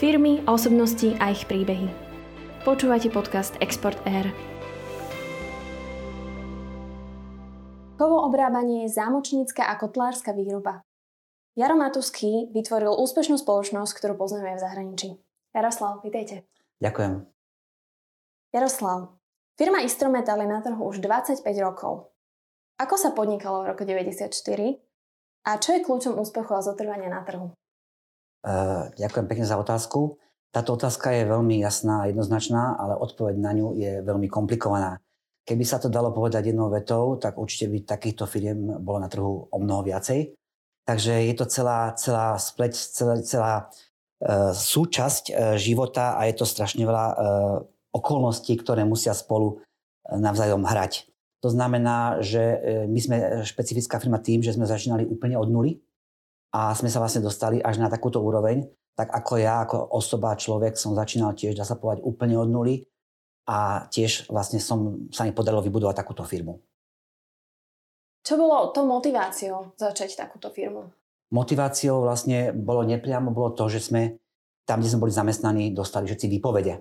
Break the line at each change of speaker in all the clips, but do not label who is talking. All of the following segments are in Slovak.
Firmy, osobnosti a ich príbehy. Počúvate podcast Export Air. Kovo obrábanie je zámočnícka a kotlárska výroba. Jaro Matuský vytvoril úspešnú spoločnosť, ktorú poznáme v zahraničí. Jaroslav, vítejte.
Ďakujem.
Jaroslav, firma Istrometal je na trhu už 25 rokov. Ako sa podnikalo v roku 1994 a čo je kľúčom úspechu a zotrvania na trhu?
Uh, ďakujem pekne za otázku. Táto otázka je veľmi jasná a jednoznačná, ale odpoveď na ňu je veľmi komplikovaná. Keby sa to dalo povedať jednou vetou, tak určite by takýchto firiem bolo na trhu o mnoho viacej. Takže je to celá, celá spleť, celá, celá uh, súčasť uh, života a je to strašne veľa uh, okolností, ktoré musia spolu navzájom hrať. To znamená, že e, my sme špecifická firma tým, že sme začínali úplne od nuly a sme sa vlastne dostali až na takúto úroveň. Tak ako ja, ako osoba, človek som začínal tiež, dá sa povedať, úplne od nuly a tiež vlastne som, sa mi podarilo vybudovať takúto firmu.
Čo bolo to motiváciou začať takúto firmu?
Motiváciou vlastne bolo nepriamo bolo to, že sme tam, kde sme boli zamestnaní, dostali všetci výpovede.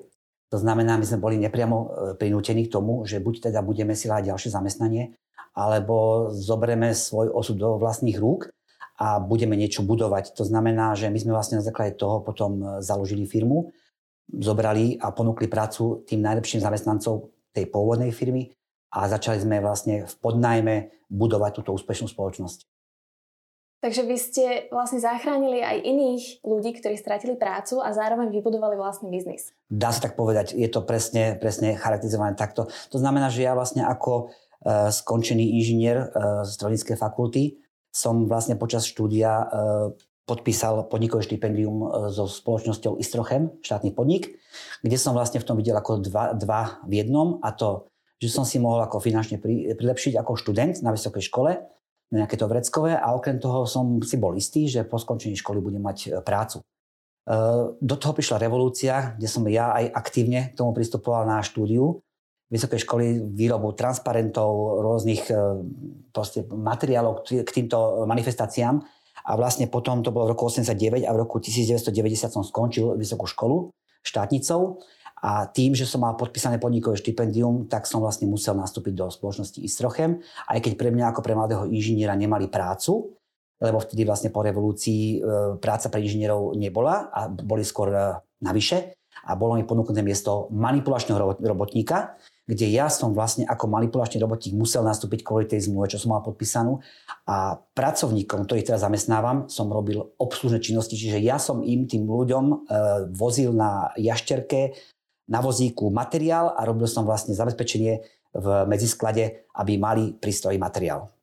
To znamená, my sme boli nepriamo e, prinútení k tomu, že buď teda budeme si hľadať ďalšie zamestnanie, alebo zoberieme svoj osud do vlastných rúk a budeme niečo budovať. To znamená, že my sme vlastne na základe toho potom e, založili firmu, zobrali a ponúkli prácu tým najlepším zamestnancov tej pôvodnej firmy a začali sme vlastne v podnajme budovať túto úspešnú spoločnosť.
Takže vy ste vlastne zachránili aj iných ľudí, ktorí stratili prácu a zároveň vybudovali vlastný biznis.
Dá sa tak povedať, je to presne, presne charakterizované takto. To znamená, že ja vlastne ako uh, skončený inžinier z strojníckej fakulty som vlastne počas štúdia uh, podpísal podnikové štipendium so spoločnosťou Istrochem, štátny podnik, kde som vlastne v tom videl ako dva, dva v jednom a to, že som si mohol ako finančne prilepšiť ako študent na vysokej škole nejaké to vreckové a okrem toho som si bol istý, že po skončení školy budem mať e, prácu. E, do toho prišla revolúcia, kde som ja aj aktívne k tomu pristupoval na štúdiu vysokej školy, výrobu transparentov, rôznych e, proste, materiálov k týmto manifestáciám. A vlastne potom to bolo v roku 89 a v roku 1990 som skončil vysokú školu štátnicou. A tým, že som mal podpísané podnikové štipendium, tak som vlastne musel nastúpiť do spoločnosti Istrochem, aj keď pre mňa ako pre mladého inžiniera nemali prácu, lebo vtedy vlastne po revolúcii e, práca pre inžinierov nebola a boli skôr e, navyše. A bolo mi ponúknuté miesto manipulačného robotníka, kde ja som vlastne ako manipulačný robotník musel nastúpiť kvôli tej zmluve, čo som mal podpísanú a pracovníkom, ktorých teraz zamestnávam, som robil obslužné činnosti, čiže ja som im, tým ľuďom, e, vozil na jašterke na vozíku materiál a robil som vlastne zabezpečenie v medzisklade, aby mali prístroj materiál.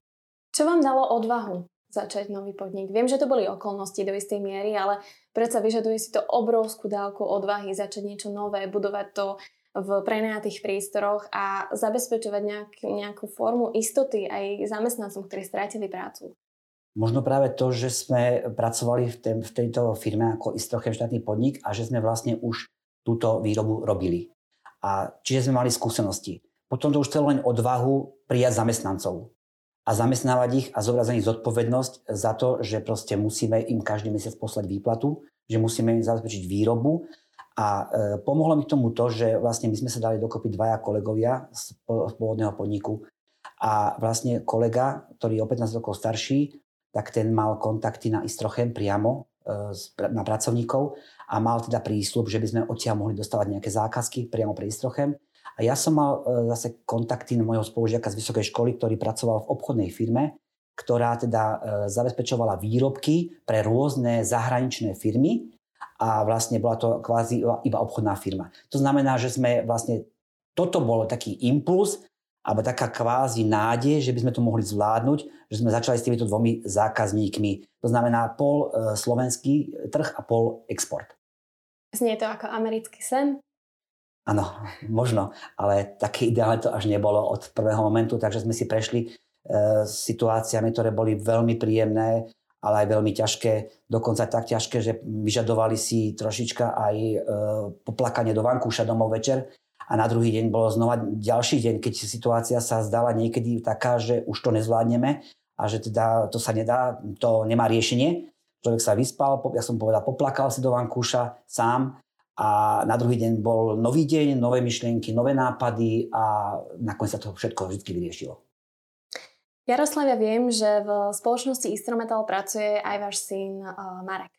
Čo vám dalo odvahu začať nový podnik? Viem, že to boli okolnosti do istej miery, ale predsa vyžaduje si to obrovskú dávku odvahy začať niečo nové, budovať to v prenajatých prístoroch a zabezpečovať nejak, nejakú formu istoty aj zamestnancom, ktorí strátili prácu.
Možno práve to, že sme pracovali v, tém, v tejto firme ako Istrochem štátny podnik a že sme vlastne už túto výrobu robili. A čiže sme mali skúsenosti. Potom to už chcelo len odvahu prijať zamestnancov a zamestnávať ich a zobrať za zodpovednosť za to, že proste musíme im každý mesiac poslať výplatu, že musíme im zabezpečiť výrobu a e, pomohlo mi k tomu to, že vlastne my sme sa dali dokopy dvaja kolegovia z, pôvodného podniku a vlastne kolega, ktorý je o 15 rokov starší, tak ten mal kontakty na Istrochem priamo e, na pracovníkov a mal teda prísľub, že by sme odtiaľ mohli dostávať nejaké zákazky priamo pre Istrochem. A ja som mal e, zase kontakty môjho spolužiaka z vysokej školy, ktorý pracoval v obchodnej firme, ktorá teda e, zabezpečovala výrobky pre rôzne zahraničné firmy a vlastne bola to kvázi iba obchodná firma. To znamená, že sme vlastne, toto bol taký impuls, alebo taká kvázi nádej, že by sme to mohli zvládnuť, že sme začali s týmito dvomi zákazníkmi. To znamená pol e, slovenský trh a pol export.
Znie to ako americký sen?
Áno, možno, ale také ideálne to až nebolo od prvého momentu, takže sme si prešli e, situáciami, ktoré boli veľmi príjemné, ale aj veľmi ťažké, dokonca tak ťažké, že vyžadovali si trošička aj e, poplakanie do vankúša domov večer, a na druhý deň bolo znova ďalší deň, keď situácia sa zdala niekedy taká, že už to nezvládneme a že teda to sa nedá, to nemá riešenie, človek sa vyspal, ja som povedal, poplakal si do vankúša sám a na druhý deň bol nový deň, nové myšlienky, nové nápady a nakoniec sa to všetko vždy vyriešilo.
Jaroslav, ja viem, že v spoločnosti Istrometal pracuje aj váš syn uh, Marek.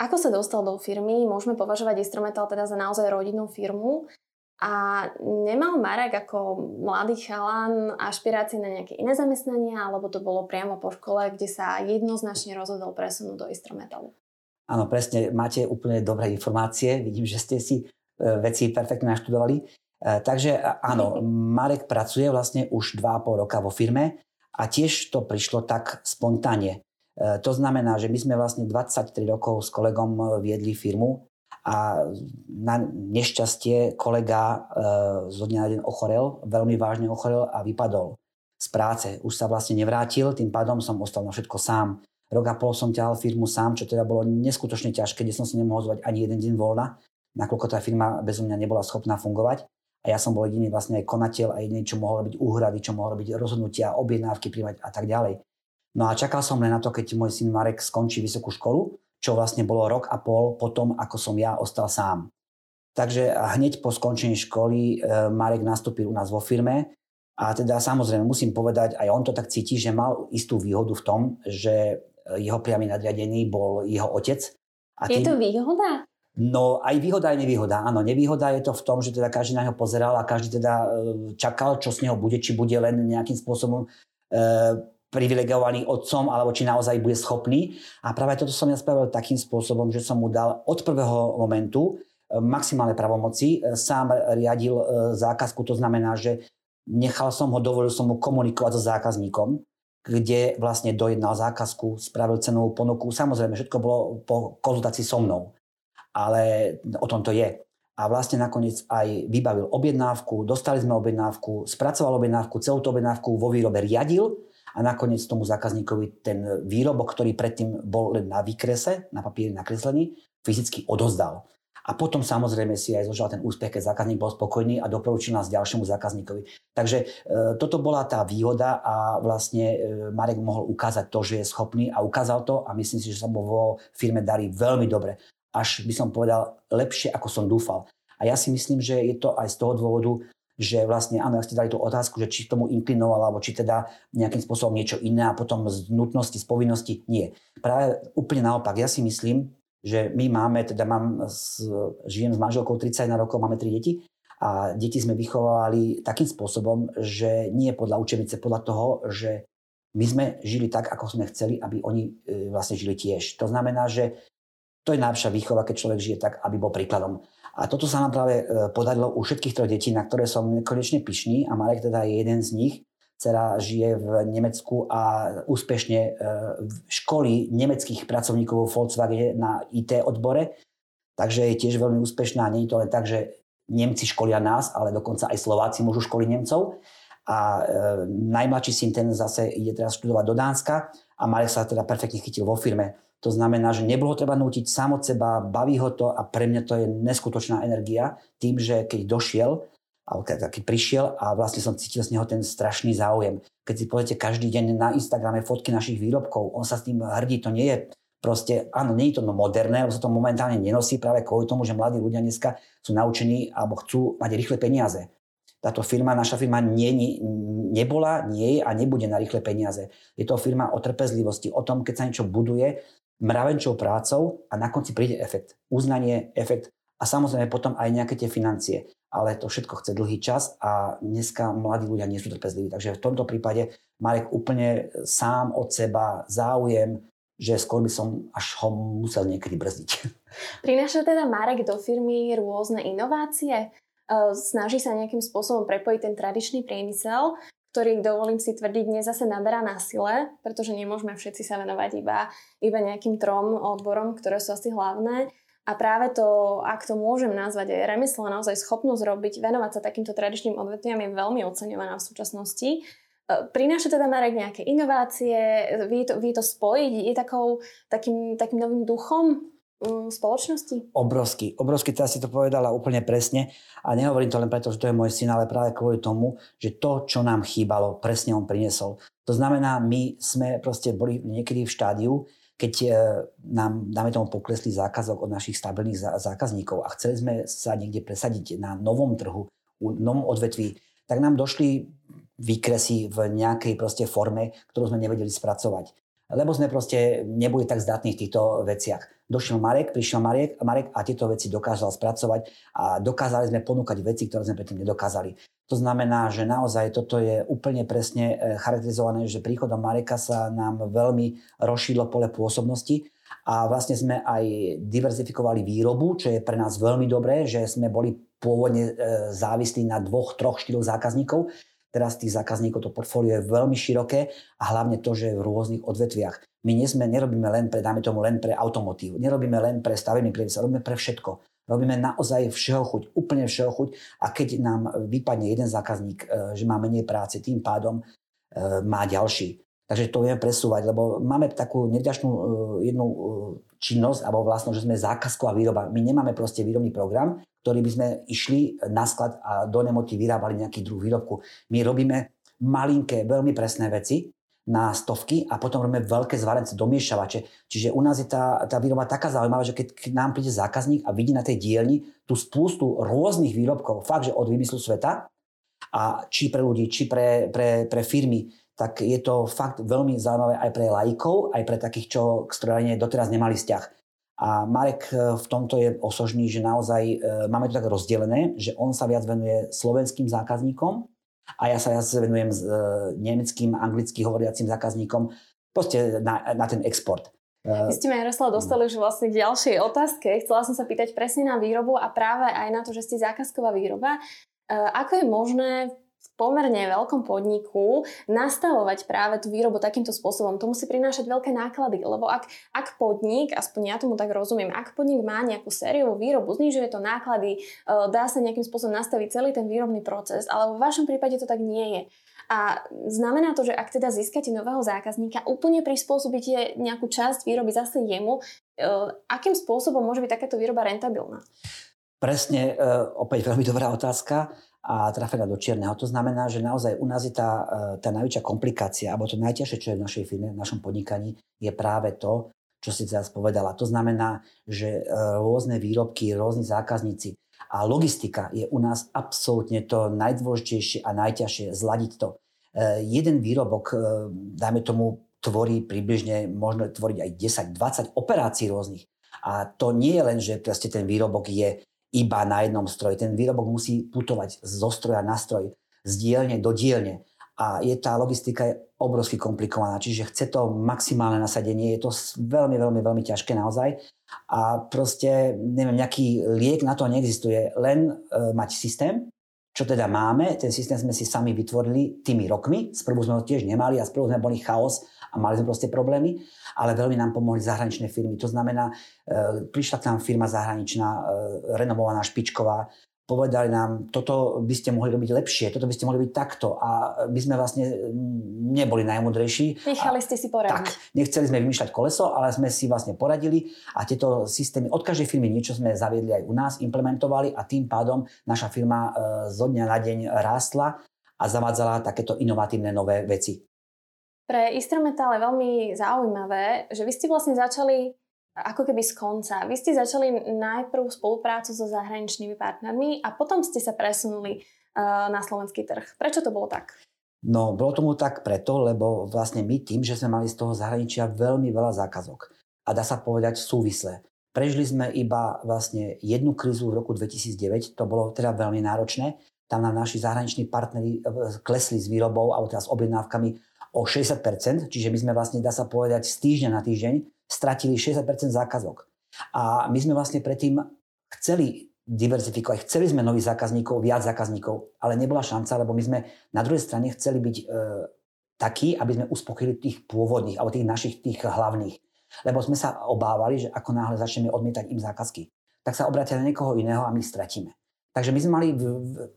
Ako sa dostal do firmy? Môžeme považovať Istrometal teda za naozaj rodinnú firmu. A nemal Marek ako mladý chalan ašpirácie na nejaké iné zamestnania, alebo to bolo priamo po škole, kde sa jednoznačne rozhodol presunúť do Istrometalu?
Áno, presne, máte úplne dobré informácie. Vidím, že ste si e, veci perfektne naštudovali. E, takže áno, Marek pracuje vlastne už 2,5 roka vo firme a tiež to prišlo tak spontánne. E, to znamená, že my sme vlastne 23 rokov s kolegom viedli firmu a na nešťastie kolega e, zo dňa na deň ochorel, veľmi vážne ochorel a vypadol z práce. Už sa vlastne nevrátil, tým pádom som ostal na všetko sám. Rok a pol som ťahal firmu sám, čo teda bolo neskutočne ťažké, kde som si nemohol zvať ani jeden deň voľna, nakoľko tá firma bez mňa nebola schopná fungovať. A ja som bol jediný vlastne aj konateľ a jediný, čo mohol robiť úhrady, čo mohol robiť rozhodnutia, objednávky príjmať a tak ďalej. No a čakal som len na to, keď môj syn Marek skončí vysokú školu čo vlastne bolo rok a pol potom, ako som ja ostal sám. Takže hneď po skončení školy e, Marek nastúpil u nás vo firme a teda samozrejme musím povedať, aj on to tak cíti, že mal istú výhodu v tom, že jeho priamy nadriadený bol jeho otec.
A tým, je to výhoda?
No aj výhoda, aj nevýhoda. Áno, nevýhoda je to v tom, že teda každý na neho pozeral a každý teda e, čakal, čo z neho bude, či bude len nejakým spôsobom e, privilegovaný otcom, alebo či naozaj bude schopný. A práve toto som ja spravil takým spôsobom, že som mu dal od prvého momentu e, maximálne pravomoci. E, sám riadil zákazku, to znamená, že nechal som ho, dovolil som mu komunikovať so zákazníkom, kde vlastne dojednal zákazku, spravil cenovú ponuku. Samozrejme, všetko bolo po konzultácii so mnou. Ale o tom to je. A vlastne nakoniec aj vybavil objednávku, dostali sme objednávku, spracoval objednávku, celú tú objednávku vo výrobe riadil a nakoniec tomu zákazníkovi ten výrobok, ktorý predtým bol len na výkrese, na papieri nakreslený, fyzicky odozdal. A potom samozrejme si aj zložil ten úspech, keď zákazník bol spokojný a doporučil nás ďalšiemu zákazníkovi. Takže e, toto bola tá výhoda a vlastne e, Marek mohol ukázať to, že je schopný a ukázal to a myslím si, že sa mu vo firme darí veľmi dobre. Až by som povedal lepšie, ako som dúfal. A ja si myslím, že je to aj z toho dôvodu, že vlastne, áno, ak ste dali tú otázku, že či k tomu inklinoval, alebo či teda nejakým spôsobom niečo iné a potom z nutnosti, z povinnosti, nie. Práve úplne naopak, ja si myslím, že my máme, teda mám, žijem s manželkou 31 rokov, máme tri deti a deti sme vychovávali takým spôsobom, že nie podľa učebnice, podľa toho, že my sme žili tak, ako sme chceli, aby oni e, vlastne žili tiež. To znamená, že to je najlepšia výchova, keď človek žije tak, aby bol príkladom. A toto sa nám práve e, podarilo u všetkých troch detí, na ktoré som konečne pyšný a Marek teda je jeden z nich. Cera žije v Nemecku a úspešne e, školy nemeckých pracovníkov vo Volkswagene na IT odbore. Takže je tiež veľmi úspešná. Nie je to len tak, že Nemci školia nás, ale dokonca aj Slováci môžu školiť Nemcov. A e, najmladší syn ten zase ide teraz študovať do Dánska a Marek sa teda perfektne chytil vo firme to znamená, že nebolo treba nútiť sám od seba, baví ho to a pre mňa to je neskutočná energia tým, že keď došiel, alebo keď, prišiel a vlastne som cítil z neho ten strašný záujem. Keď si pozrite každý deň na Instagrame fotky našich výrobkov, on sa s tým hrdí, to nie je proste, áno, nie je to moderné, lebo sa to momentálne nenosí práve kvôli tomu, že mladí ľudia dneska sú naučení alebo chcú mať rýchle peniaze. Táto firma, naša firma nie, nie, nebola, nie je a nebude na rýchle peniaze. Je to firma o trpezlivosti, o tom, keď sa niečo buduje, mravenčou prácou a na konci príde efekt. Uznanie, efekt a samozrejme potom aj nejaké tie financie. Ale to všetko chce dlhý čas a dneska mladí ľudia nie sú trpezliví. Takže v tomto prípade Marek úplne sám od seba záujem, že skôr by som až ho musel niekedy brzdiť.
Prináša teda Marek do firmy rôzne inovácie? E, snaží sa nejakým spôsobom prepojiť ten tradičný priemysel ktorý, dovolím si tvrdiť, dnes zase naberá na sile, pretože nemôžeme všetci sa venovať iba, iba nejakým trom odborom, ktoré sú asi hlavné. A práve to, ak to môžem nazvať aj remeslo, naozaj schopnosť robiť, venovať sa takýmto tradičným odvetviam je veľmi oceňovaná v súčasnosti. E, prináša teda Marek nejaké inovácie, vie to, vie to spojiť, je takou, takým, takým novým duchom spoločnosti?
Obrovský, obrovský, teraz si to povedala úplne presne a nehovorím to len preto, že to je môj syn, ale práve kvôli tomu, že to, čo nám chýbalo, presne on priniesol. To znamená, my sme proste boli niekedy v štádiu, keď e, nám, dáme tomu, poklesli zákazok od našich stabilných zákazníkov a chceli sme sa niekde presadiť na novom trhu, v novom odvetví, tak nám došli výkresy v nejakej proste forme, ktorú sme nevedeli spracovať. Lebo sme proste neboli tak zdatní v týchto veciach. Došiel Marek, prišiel Marek, Marek a tieto veci dokázal spracovať a dokázali sme ponúkať veci, ktoré sme predtým nedokázali. To znamená, že naozaj toto je úplne presne e, charakterizované, že príchodom Mareka sa nám veľmi rozšírilo pole pôsobnosti a vlastne sme aj diverzifikovali výrobu, čo je pre nás veľmi dobré, že sme boli pôvodne e, závislí na dvoch, troch, štyroch zákazníkov. Teraz tých zákazníkov to portfólio je veľmi široké a hlavne to, že je v rôznych odvetviach. My nie sme, nerobíme len pre, dáme tomu, len pre automotív, nerobíme len pre stavebný priemysel, robíme pre všetko. Robíme naozaj všeho chuť, úplne všeho chuť a keď nám vypadne jeden zákazník, e, že má menej práce, tým pádom e, má ďalší. Takže to vieme presúvať, lebo máme takú nevďačnú e, jednu činnosť, alebo vlastne, že sme zákazková výroba. My nemáme proste výrobný program, ktorý by sme išli na sklad a do nemoty vyrábali nejaký druh výrobku. My robíme malinké, veľmi presné veci, na stovky a potom robíme veľké zvarence, domiešavače. Čiže u nás je tá, tá výroba taká zaujímavá, že keď, keď nám príde zákazník a vidí na tej dielni tú spústu rôznych výrobkov, fakt, že od vymyslu sveta, a či pre ľudí, či pre, pre, pre firmy, tak je to fakt veľmi zaujímavé aj pre lajkov, aj pre takých, čo k strojárne doteraz nemali vzťah. A Marek e, v tomto je osožný, že naozaj e, máme to tak rozdelené, že on sa viac venuje slovenským zákazníkom, a ja sa sa venujem s e, nemeckým, anglicky hovoriacim zákazníkom proste na, na ten export.
Vy ste ma, Jaroslav, dostali už vlastne k ďalšej otázke. Chcela som sa pýtať presne na výrobu a práve aj na to, že ste zákazková výroba. Ako je možné pomerne veľkom podniku nastavovať práve tú výrobu takýmto spôsobom. To musí prinášať veľké náklady, lebo ak, ak podnik, aspoň ja tomu tak rozumiem, ak podnik má nejakú sériovú výrobu, znižuje to náklady, e, dá sa nejakým spôsobom nastaviť celý ten výrobný proces, ale vo vašom prípade to tak nie je. A znamená to, že ak teda získate nového zákazníka, úplne prispôsobíte nejakú časť výroby zase jemu, e, akým spôsobom môže byť takáto výroba rentabilná?
Presne, e, opäť veľmi dobrá otázka a trafená do čierneho. To znamená, že naozaj u nás je tá, e, tá najväčšia komplikácia, alebo to najťažšie, čo je v našej firme, v našom podnikaní, je práve to, čo si teraz povedala. To znamená, že e, rôzne výrobky, rôzni zákazníci a logistika je u nás absolútne to najdôležitejšie a najťažšie zladiť to. E, jeden výrobok, dajme tomu, tvorí približne, možno tvoriť aj 10-20 operácií rôznych. A to nie je len, že ten výrobok je iba na jednom stroji. Ten výrobok musí putovať zo stroja na stroj, z dielne do dielne. A je tá logistika je obrovsky komplikovaná, čiže chce to maximálne nasadenie, je to veľmi, veľmi, veľmi ťažké naozaj. A proste, neviem, nejaký liek na to neexistuje, len e, mať systém, čo teda máme, ten systém sme si sami vytvorili tými rokmi, sprvu sme ho tiež nemali a sprvu sme boli chaos a mali sme proste problémy, ale veľmi nám pomohli zahraničné firmy. To znamená, e, prišla k nám firma zahraničná, e, renovovaná, špičková, povedali nám, toto by ste mohli robiť lepšie, toto by ste mohli byť takto a my sme vlastne neboli najmudrejší.
Nechali ste si poradiť. Tak,
nechceli sme vymýšľať koleso, ale sme si vlastne poradili a tieto systémy od každej firmy niečo sme zaviedli aj u nás, implementovali a tým pádom naša firma e, zo dňa na deň rástla a zavádzala takéto inovatívne nové veci.
Pre Instrumental je veľmi zaujímavé, že vy ste vlastne začali ako keby z konca. Vy ste začali najprv spoluprácu so zahraničnými partnermi a potom ste sa presunuli uh, na slovenský trh. Prečo to bolo tak?
No, bolo tomu tak preto, lebo vlastne my tým, že sme mali z toho zahraničia veľmi veľa zákazok a dá sa povedať súvisle. Prežili sme iba vlastne jednu krízu v roku 2009, to bolo teda veľmi náročné. Tam nám naši zahraniční partneri e, klesli s výrobou alebo teda s objednávkami o 60%, čiže my sme vlastne, dá sa povedať, z týždňa na týždeň stratili 60% zákazok. A my sme vlastne predtým chceli diverzifikovať, chceli sme nových zákazníkov, viac zákazníkov, ale nebola šanca, lebo my sme na druhej strane chceli byť e, takí, aby sme uspokojili tých pôvodných, alebo tých našich, tých hlavných. Lebo sme sa obávali, že ako náhle začneme odmietať im zákazky, tak sa obratia na niekoho iného a my stratíme. Takže my sme mali,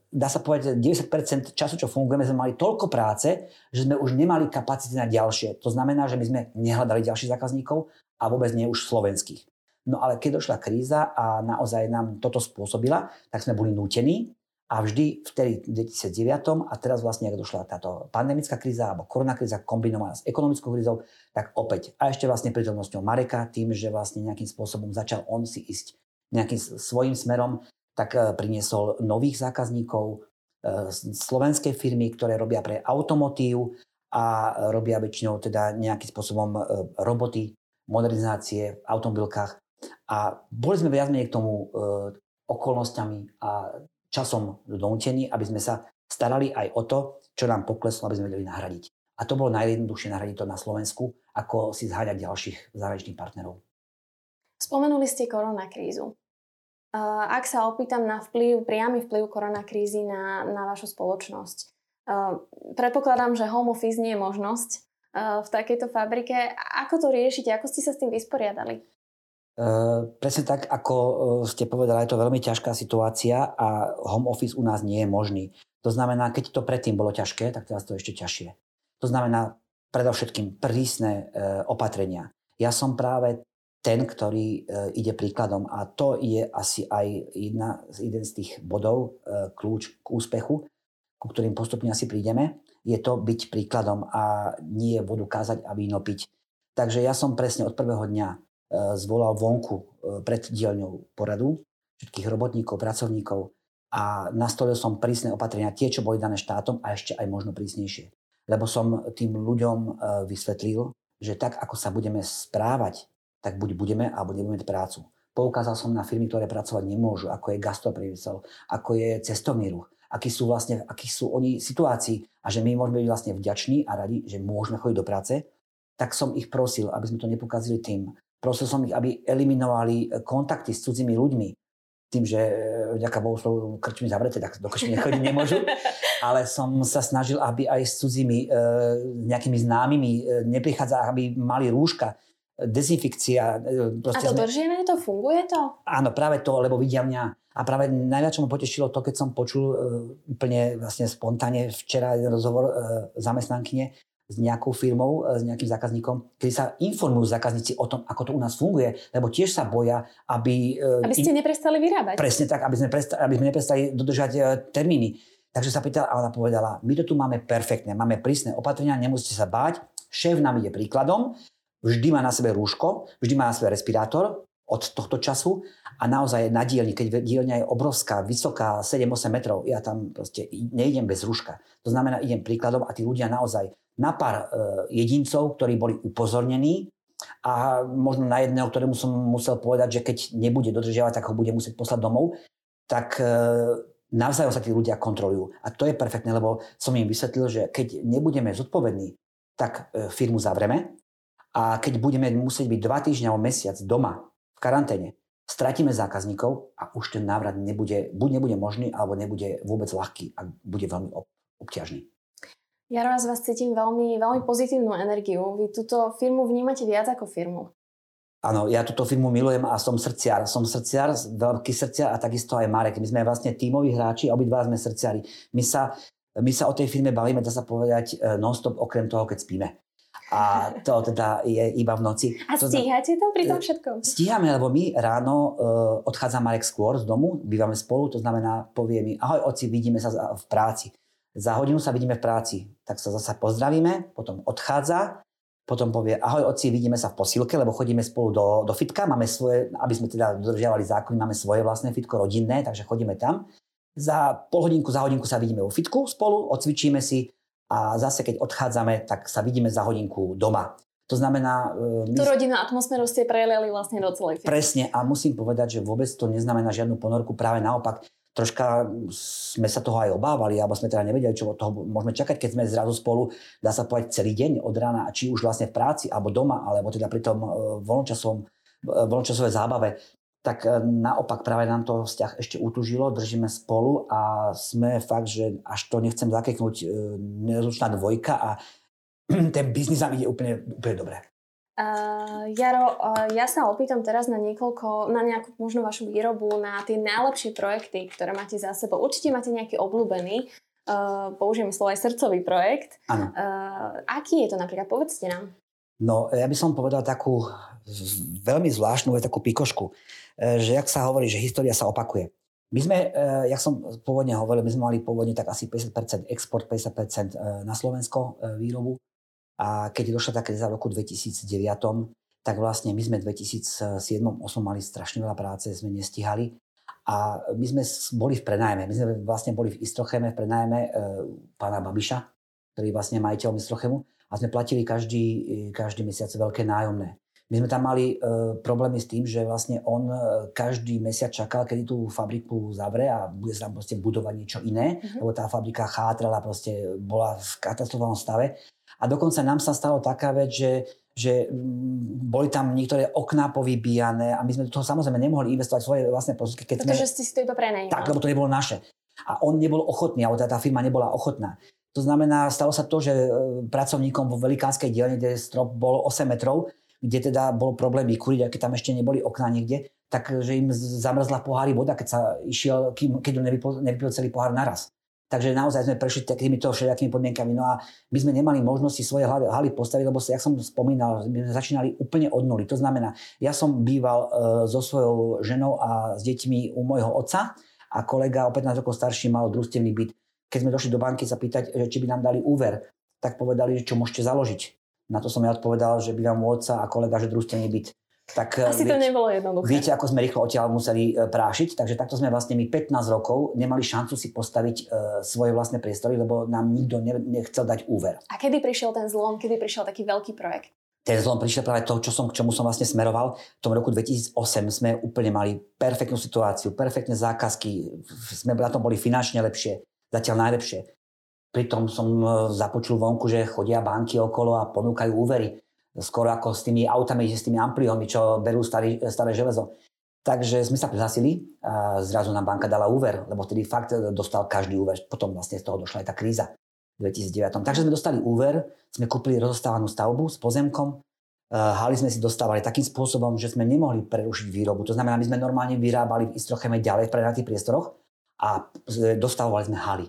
dá sa povedať, 90% času, čo fungujeme, sme mali toľko práce, že sme už nemali kapacity na ďalšie. To znamená, že my sme nehľadali ďalších zákazníkov a vôbec nie už slovenských. No ale keď došla kríza a naozaj nám toto spôsobila, tak sme boli nútení a vždy vtedy v 2009 a teraz vlastne, ak došla táto pandemická kríza alebo koronakríza kombinovaná s ekonomickou krízou, tak opäť a ešte vlastne prítomnosťou Mareka, tým, že vlastne nejakým spôsobom začal on si ísť nejakým svojim smerom, tak e, priniesol nových zákazníkov, e, slovenské firmy, ktoré robia pre automotív a robia väčšinou teda nejakým spôsobom e, roboty, modernizácie v automobilkách. A boli sme viac menej k tomu okolnostiami a časom donútení, aby sme sa starali aj o to, čo nám pokleslo, aby sme vedeli nahradiť. A to bolo najjednoduchšie nahradiť to na Slovensku, ako si zháňať ďalších zahraničných partnerov.
Spomenuli ste koronakrízu. Ak sa opýtam na vplyv, priamy vplyv koronakrízy na, na vašu spoločnosť, predpokladám, že home office nie je možnosť v takejto fabrike. Ako to riešite? Ako ste sa s tým vysporiadali?
Eh, presne tak, ako eh, ste povedali, je to veľmi ťažká situácia a home office u nás nie je možný. To znamená, keď to predtým bolo ťažké, tak teraz to je ešte ťažšie. To znamená predovšetkým prísne eh, opatrenia. Ja som práve ten, ktorý ide príkladom a to je asi aj jedna, jeden z tých bodov, kľúč k úspechu, ku ktorým postupne asi prídeme, je to byť príkladom a nie vodu kázať a víno piť. Takže ja som presne od prvého dňa Eh, zvolal vonku pred dielňou poradu všetkých robotníkov, pracovníkov a nastolil som prísne opatrenia, tie, čo boli dané štátom a ešte aj možno prísnejšie. Lebo som tým ľuďom vysvetlil, že tak, ako sa budeme správať, tak buď budeme, alebo nebudeme mať prácu. Poukázal som na firmy, ktoré pracovať nemôžu, ako je gastropriemysel, ako je cestovný ruch, akí sú vlastne, akí sú oni situácii a že my môžeme byť vlastne vďační a radi, že môžeme chodiť do práce, tak som ich prosil, aby sme to nepokazili tým, Prosil som ich, aby eliminovali e, kontakty s cudzími ľuďmi. Tým, že e, vďaka Bohu sú krčmi zavreté, tak do krčmy nechodiť nemôžu. Ale som sa snažil, aby aj s cudzími e, nejakými známymi e, neprichádza, aby mali rúška, dezinfikcia.
E, a to sme... to? Funguje to?
Áno, práve to, lebo vidia mňa. A práve najviac, ma potešilo to, keď som počul e, úplne vlastne spontánne včera jeden rozhovor e, zamestnankyne, s nejakou firmou, s nejakým zákazníkom, kedy sa informujú zákazníci o tom, ako to u nás funguje, lebo tiež sa boja, aby...
Aby ste neprestali vyrábať.
Presne tak, aby sme, prestali, aby sme neprestali dodržať uh, termíny. Takže sa pýtala a ona povedala, my to tu máme perfektne, máme prísne opatrenia, nemusíte sa báť, šéf nám ide príkladom, vždy má na sebe rúško, vždy má na sebe respirátor od tohto času a naozaj na dielni, keď dielňa je obrovská, vysoká, 7-8 metrov, ja tam proste neidem bez rúška. To znamená, idem príkladom a tí ľudia naozaj na pár e, jedincov, ktorí boli upozornení a možno na jedného, ktorému som musel povedať, že keď nebude dodržiavať, tak ho bude musieť poslať domov, tak e, navzájom sa tí ľudia kontrolujú. A to je perfektné, lebo som im vysvetlil, že keď nebudeme zodpovední, tak e, firmu zavreme a keď budeme musieť byť dva týždňa alebo mesiac doma v karanténe, stratíme zákazníkov a už ten návrat nebude, buď nebude možný, alebo nebude vôbec ľahký a bude veľmi obťažný.
Ja raz vás cítim veľmi, veľmi pozitívnu energiu. Vy túto firmu vnímate viac ako firmu.
Áno, ja túto firmu milujem a som srdciar. Som srdciar, veľký srdciar a takisto aj Marek. My sme vlastne tímoví hráči, obidva sme srdciari. My sa, my sa o tej firme bavíme, dá sa povedať, e, non-stop, okrem toho, keď spíme. A to teda je iba v noci.
A stíhate to pri tom všetkom?
Stíhame, lebo my ráno uh, odchádza Marek skôr z domu, bývame spolu, to znamená, povie mi, ahoj oci, vidíme sa v práci. Za hodinu sa vidíme v práci. Tak sa zase pozdravíme, potom odchádza, potom povie, ahoj oci, vidíme sa v posilke, lebo chodíme spolu do, do fitka, máme svoje, aby sme teda dodržiavali zákony, máme svoje vlastné fitko rodinné, takže chodíme tam. Za pol hodinku, za hodinku sa vidíme vo fitku spolu, odcvičíme si a zase keď odchádzame, tak sa vidíme za hodinku doma. To znamená...
E, my... Tú rodinnú atmosféru ste preliali vlastne do celej
firmy. Presne a musím povedať, že vôbec to neznamená žiadnu ponorku, práve naopak troška sme sa toho aj obávali, alebo sme teda nevedeli, čo od toho môžeme čakať, keď sme zrazu spolu, dá sa povedať, celý deň od rána, či už vlastne v práci, alebo doma, alebo teda pri tom e, voľnočasovom, e, voľnočasovej zábave, tak e, naopak práve nám to vzťah ešte utužilo, držíme spolu a sme fakt, že až to nechcem zakeknúť, nezlučná dvojka a ten biznis nám ide úplne, úplne dobre.
Uh, Jaro, uh, ja sa opýtam teraz na niekoľko, na nejakú možno vašu výrobu, na tie najlepšie projekty, ktoré máte za sebou. Určite máte nejaký obľúbený, uh, použijem slovo aj srdcový projekt. Uh, aký je to napríklad? Povedzte nám.
No, ja by som povedal takú veľmi zvláštnu, takú pikošku, že jak sa hovorí, že história sa opakuje. My sme, jak som pôvodne hovoril, my sme mali pôvodne tak asi 50% export, 50% na Slovensko výrobu. A keď došla tá kríza v roku 2009, tak vlastne my sme v 2007-2008 mali strašne veľa práce, sme nestihali. A my sme boli v prenajme. My sme vlastne boli v Istrocheme v prenajme e, pána Babiša, ktorý je vlastne majiteľom Istrochemu. A sme platili každý, každý mesiac veľké nájomné. My sme tam mali e, problémy s tým, že vlastne on e, každý mesiac čakal, kedy tú fabriku zavre a bude sa tam proste budovať niečo iné, mm-hmm. lebo tá fabrika chátrala, proste bola v katastrofálnom stave. A dokonca nám sa stalo taká vec, že že mm, boli tam niektoré okná povybíjane a my sme do toho samozrejme nemohli investovať svoje vlastné prostriedky.
Keď Pretože sme... ste si to iba prenajímali.
Tak, lebo to nebolo naše. A on nebol ochotný, alebo tá firma nebola ochotná. To znamená, stalo sa to, že e, pracovníkom vo velikánskej dielni, kde strop bol 8 metrov, kde teda bol problém vykúriť, a keď tam ešte neboli okná niekde, tak že im zamrzla pohári voda, keď sa išiel, keď nevypil, nevypil celý pohár naraz. Takže naozaj sme prešli takýmito všelijakými podmienkami. No a my sme nemali možnosti svoje haly postaviť, lebo jak som spomínal, my sme začínali úplne od nuly. To znamená, ja som býval e, so svojou ženou a s deťmi u môjho otca a kolega o 15 rokov starší mal družstevný byt. Keď sme došli do banky sa pýtať, že či by nám dali úver, tak povedali, že čo môžete založiť. Na to som ja odpovedal, že bývam u otca a kolega, že družstevný byt.
Tak, Asi viete, to nebolo jednoduché.
Viete, ako sme rýchlo odtiaľ museli e, prášiť, takže takto sme vlastne my 15 rokov nemali šancu si postaviť uh, svoje vlastné priestory, lebo nám nikto ne, nechcel dať úver.
A kedy prišiel ten zlom, kedy prišiel taký veľký projekt?
Ten zlom prišiel práve to, čo som, k čomu som vlastne smeroval. V tom roku 2008 sme úplne mali perfektnú situáciu, perfektné zákazky, sme na tom boli finančne lepšie, zatiaľ najlepšie. Pritom som e, započul vonku, že chodia banky okolo a ponúkajú úvery skoro ako s tými autami, s tými ampliónmi, čo berú starý, staré železo. Takže sme sa prihlásili a zrazu nám banka dala úver, lebo vtedy fakt dostal každý úver. Potom vlastne z toho došla aj tá kríza v 2009. Takže sme dostali úver, sme kúpili rozostávanú stavbu s pozemkom, haly sme si dostávali takým spôsobom, že sme nemohli prerušiť výrobu. To znamená, my sme normálne vyrábali v Istrocheme ďalej v prenatých priestoroch a dostavovali sme haly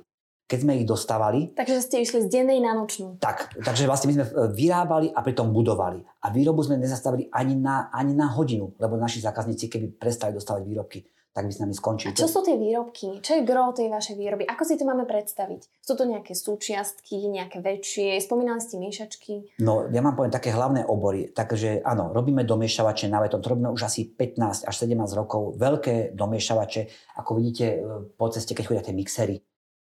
keď sme ich dostávali.
Takže ste išli z dennej na nočnú.
Tak, takže vlastne my sme e, vyrábali a pritom budovali. A výrobu sme nezastavili ani na, ani na hodinu, lebo naši zákazníci, keby prestali dostávať výrobky, tak by s nami skončili.
A čo sú tie výrobky? Čo je gro tej vašej výroby? Ako si to máme predstaviť? Sú to nejaké súčiastky, nejaké väčšie? Spomínali ste miešačky?
No, ja mám poviem také hlavné obory. Takže áno, robíme domiešavače na vetom. To robíme už asi 15 až 17 rokov. Veľké domiešavače, ako vidíte e, po ceste, keď chodia tie mixery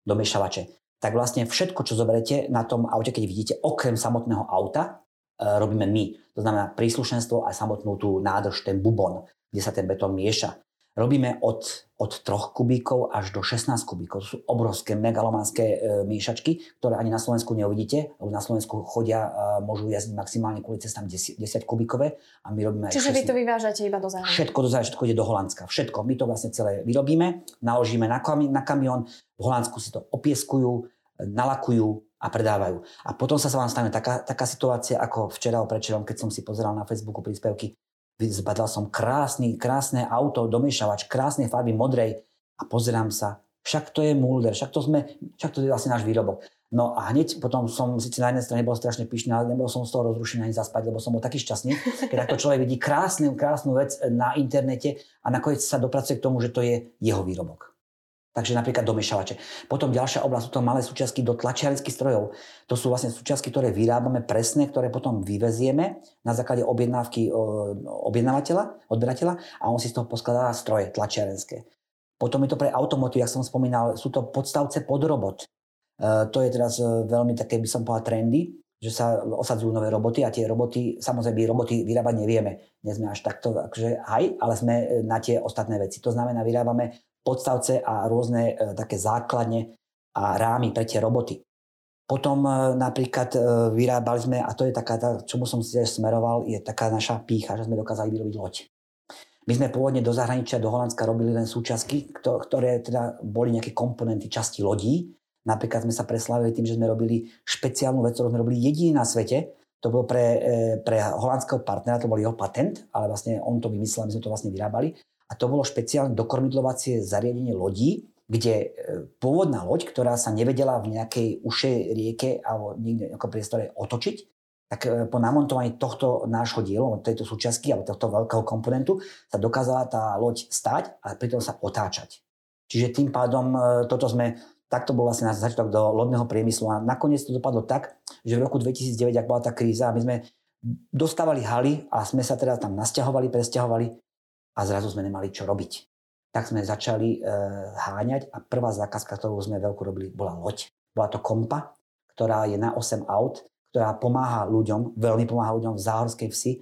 domiešavače. Tak vlastne všetko, čo zoberete na tom aute, keď vidíte, okrem samotného auta, e, robíme my. To znamená príslušenstvo a samotnú tú nádrž, ten bubon, kde sa ten betón mieša. Robíme od, od 3 kubíkov až do 16 kubíkov. To sú obrovské megalomanské e, míšačky, ktoré ani na Slovensku neuvidíte, lebo na Slovensku chodia, e, môžu jazdiť maximálne kvôli cestám 10, 10 kubíkové a my robíme
Čiže 16. vy to vyvážate iba do zahraničia?
Všetko do zahraničia, všetko ide do Holandska. Všetko. My to vlastne celé vyrobíme, naložíme na, kami, na kamión, v Holandsku si to opieskujú, nalakujú a predávajú. A potom sa sa vám stane taká, taká situácia, ako včera o prečerom, keď som si pozeral na Facebooku príspevky Zbadal som krásny, krásne auto, domiešavač, krásnej farby modrej a pozerám sa, však to je Mulder, však to, sme, však to je vlastne náš výrobok. No a hneď potom som síce na jednej strane bol strašne pyšný, ale nebol som z toho rozrušený ani zaspať, lebo som bol taký šťastný, keď ako človek vidí krásnu, krásnu vec na internete a nakoniec sa dopracuje k tomu, že to je jeho výrobok. Takže napríklad domiešavače. Potom ďalšia oblasť sú to malé súčiastky do tlačiarenských strojov. To sú vlastne súčiastky, ktoré vyrábame presne, ktoré potom vyvezieme na základe objednávky objednávateľa, odberateľa a on si z toho poskladá stroje tlačiarenské. Potom je to pre automotív, jak som spomínal, sú to podstavce pod robot. E, to je teraz e, veľmi také, by som povedal, trendy, že sa osadzujú nové roboty a tie roboty, samozrejme roboty vyrábať nevieme. Nie sme až takto, akože aj, ale sme na tie ostatné veci. To znamená, vyrábame podstavce a rôzne e, také základne a rámy pre tie roboty. Potom e, napríklad e, vyrábali sme, a to je taká, tá, čomu som si smeroval, je taká naša pícha, že sme dokázali vyrobiť loď. My sme pôvodne do zahraničia, do Holandska robili len súčiastky, ktoré teda boli nejaké komponenty časti lodí. Napríklad sme sa preslávili tým, že sme robili špeciálnu vec, ktorú sme robili jediný na svete. To bolo pre, pre holandského partnera, to bol jeho patent, ale vlastne on to vymyslel, my sme to vlastne vyrábali a to bolo špeciálne dokormidlovacie zariadenie lodí, kde e, pôvodná loď, ktorá sa nevedela v nejakej ušej rieke alebo niekde ako priestore otočiť, tak e, po namontovaní tohto nášho dielu, tejto súčiastky alebo tohto veľkého komponentu sa dokázala tá loď stať a pritom sa otáčať. Čiže tým pádom e, toto sme, takto bol vlastne na začiatok do lodného priemyslu a nakoniec to dopadlo tak, že v roku 2009, ak bola tá kríza, my sme dostávali haly a sme sa teda tam nasťahovali, presťahovali a zrazu sme nemali čo robiť. Tak sme začali e, háňať a prvá zákazka, ktorú sme veľkú robili, bola loď. Bola to kompa, ktorá je na 8 aut, ktorá pomáha ľuďom, veľmi pomáha ľuďom v záhorskej vsi e,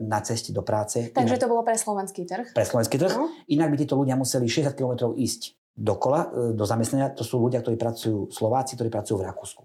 na ceste do práce.
Takže Inak, to bolo pre slovenský trh?
Pre slovenský trh. No. Inak by títo ľudia museli 60 km ísť dokola, e, do zamestnania. To sú ľudia, ktorí pracujú, Slováci, ktorí pracujú v Rakúsku.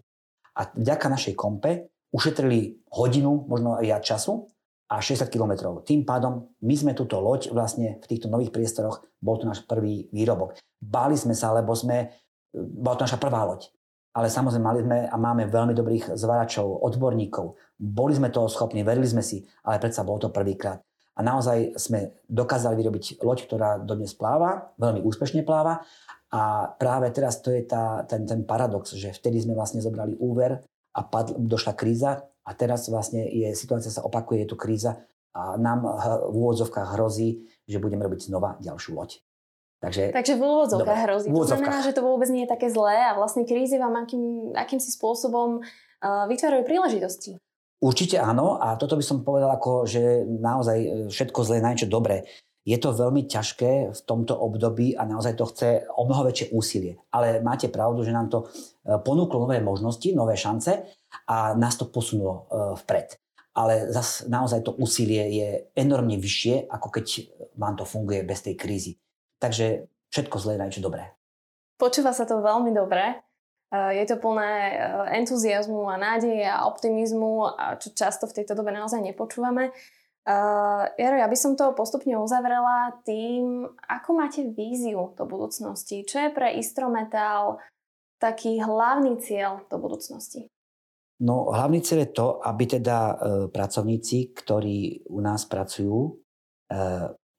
A vďaka našej kompe ušetrili hodinu, možno aj času a 60 km. Tým pádom my sme túto loď vlastne v týchto nových priestoroch, bol to náš prvý výrobok. Báli sme sa, lebo sme, bola to naša prvá loď. Ale samozrejme mali sme a máme veľmi dobrých zvaračov, odborníkov. Boli sme toho schopní, verili sme si, ale predsa bolo to prvýkrát. A naozaj sme dokázali vyrobiť loď, ktorá dodnes pláva, veľmi úspešne pláva. A práve teraz to je tá, ten, ten paradox, že vtedy sme vlastne zobrali úver a padl, došla kríza a teraz vlastne je, situácia sa opakuje, je tu kríza a nám v úvodzovkách hrozí, že budeme robiť znova ďalšiu loď.
Takže, Takže v úvodzovkách hrozí. V úvodzovkách. To znamená, že to vôbec nie je také zlé a vlastne krízy vám akým, akýmsi spôsobom uh, vytvárajú príležitosti.
Určite áno a toto by som povedal ako, že naozaj e, všetko zlé na niečo dobré. Je to veľmi ťažké v tomto období a naozaj to chce o mnoho väčšie úsilie. Ale máte pravdu, že nám to e, ponúklo nové možnosti, nové šance a nás to posunulo e, vpred. Ale zase naozaj to úsilie je enormne vyššie, ako keď vám to funguje bez tej krízy. Takže všetko zlé je niečo dobré.
Počúva sa to veľmi dobre. E, je to plné entuziasmu a nádeje a optimizmu, čo často v tejto dobe naozaj nepočúvame. Jaro, ja by som to postupne uzavrela tým, ako máte víziu do budúcnosti. Čo je pre Istrometal taký hlavný cieľ do budúcnosti?
No, hlavný cieľ je to, aby teda e, pracovníci, ktorí u nás pracujú, e,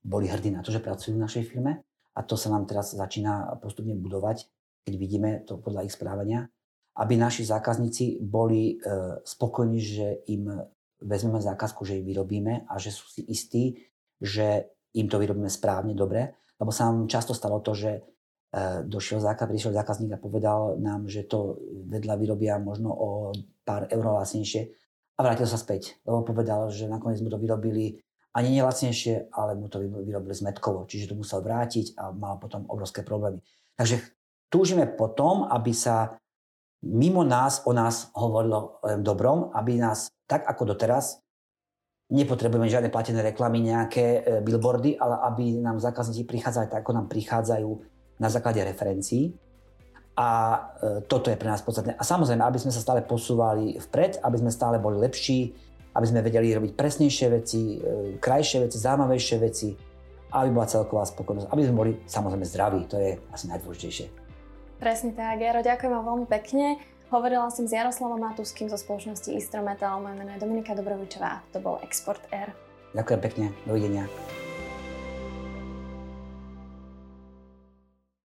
boli hrdí na to, že pracujú v našej firme. A to sa nám teraz začína postupne budovať, keď vidíme to podľa ich správania. Aby naši zákazníci boli e, spokojní, že im vezmeme zákazku, že ich vyrobíme a že sú si istí, že im to vyrobíme správne, dobre. Lebo sa nám často stalo to, že e, došiel zákaz, prišiel zákazník a povedal nám, že to vedľa vyrobia možno o pár eur lacnejšie a vrátil sa späť, lebo povedal, že nakoniec mu to vyrobili ani nelacnejšie, ale mu to vyrobili zmetkovo, čiže to musel vrátiť a mal potom obrovské problémy. Takže túžime potom, aby sa mimo nás o nás hovorilo len dobrom, aby nás tak ako doteraz nepotrebujeme žiadne platené reklamy, nejaké e, billboardy, ale aby nám zákazníci prichádzali tak, ako nám prichádzajú na základe referencií. A e, toto je pre nás podstatné. A samozrejme, aby sme sa stále posúvali vpred, aby sme stále boli lepší, aby sme vedeli robiť presnejšie veci, e, krajšie veci, zaujímavejšie veci, aby bola celková spokojnosť, aby sme boli samozrejme zdraví, to je asi najdôležitejšie.
Presne tak, Jaro, ďakujem vám veľmi pekne. Hovorila som s Jaroslavom Matuským zo spoločnosti Istrometal, moje meno je Dominika Dobrovičová, to bol Export Air.
Ďakujem pekne, dovidenia.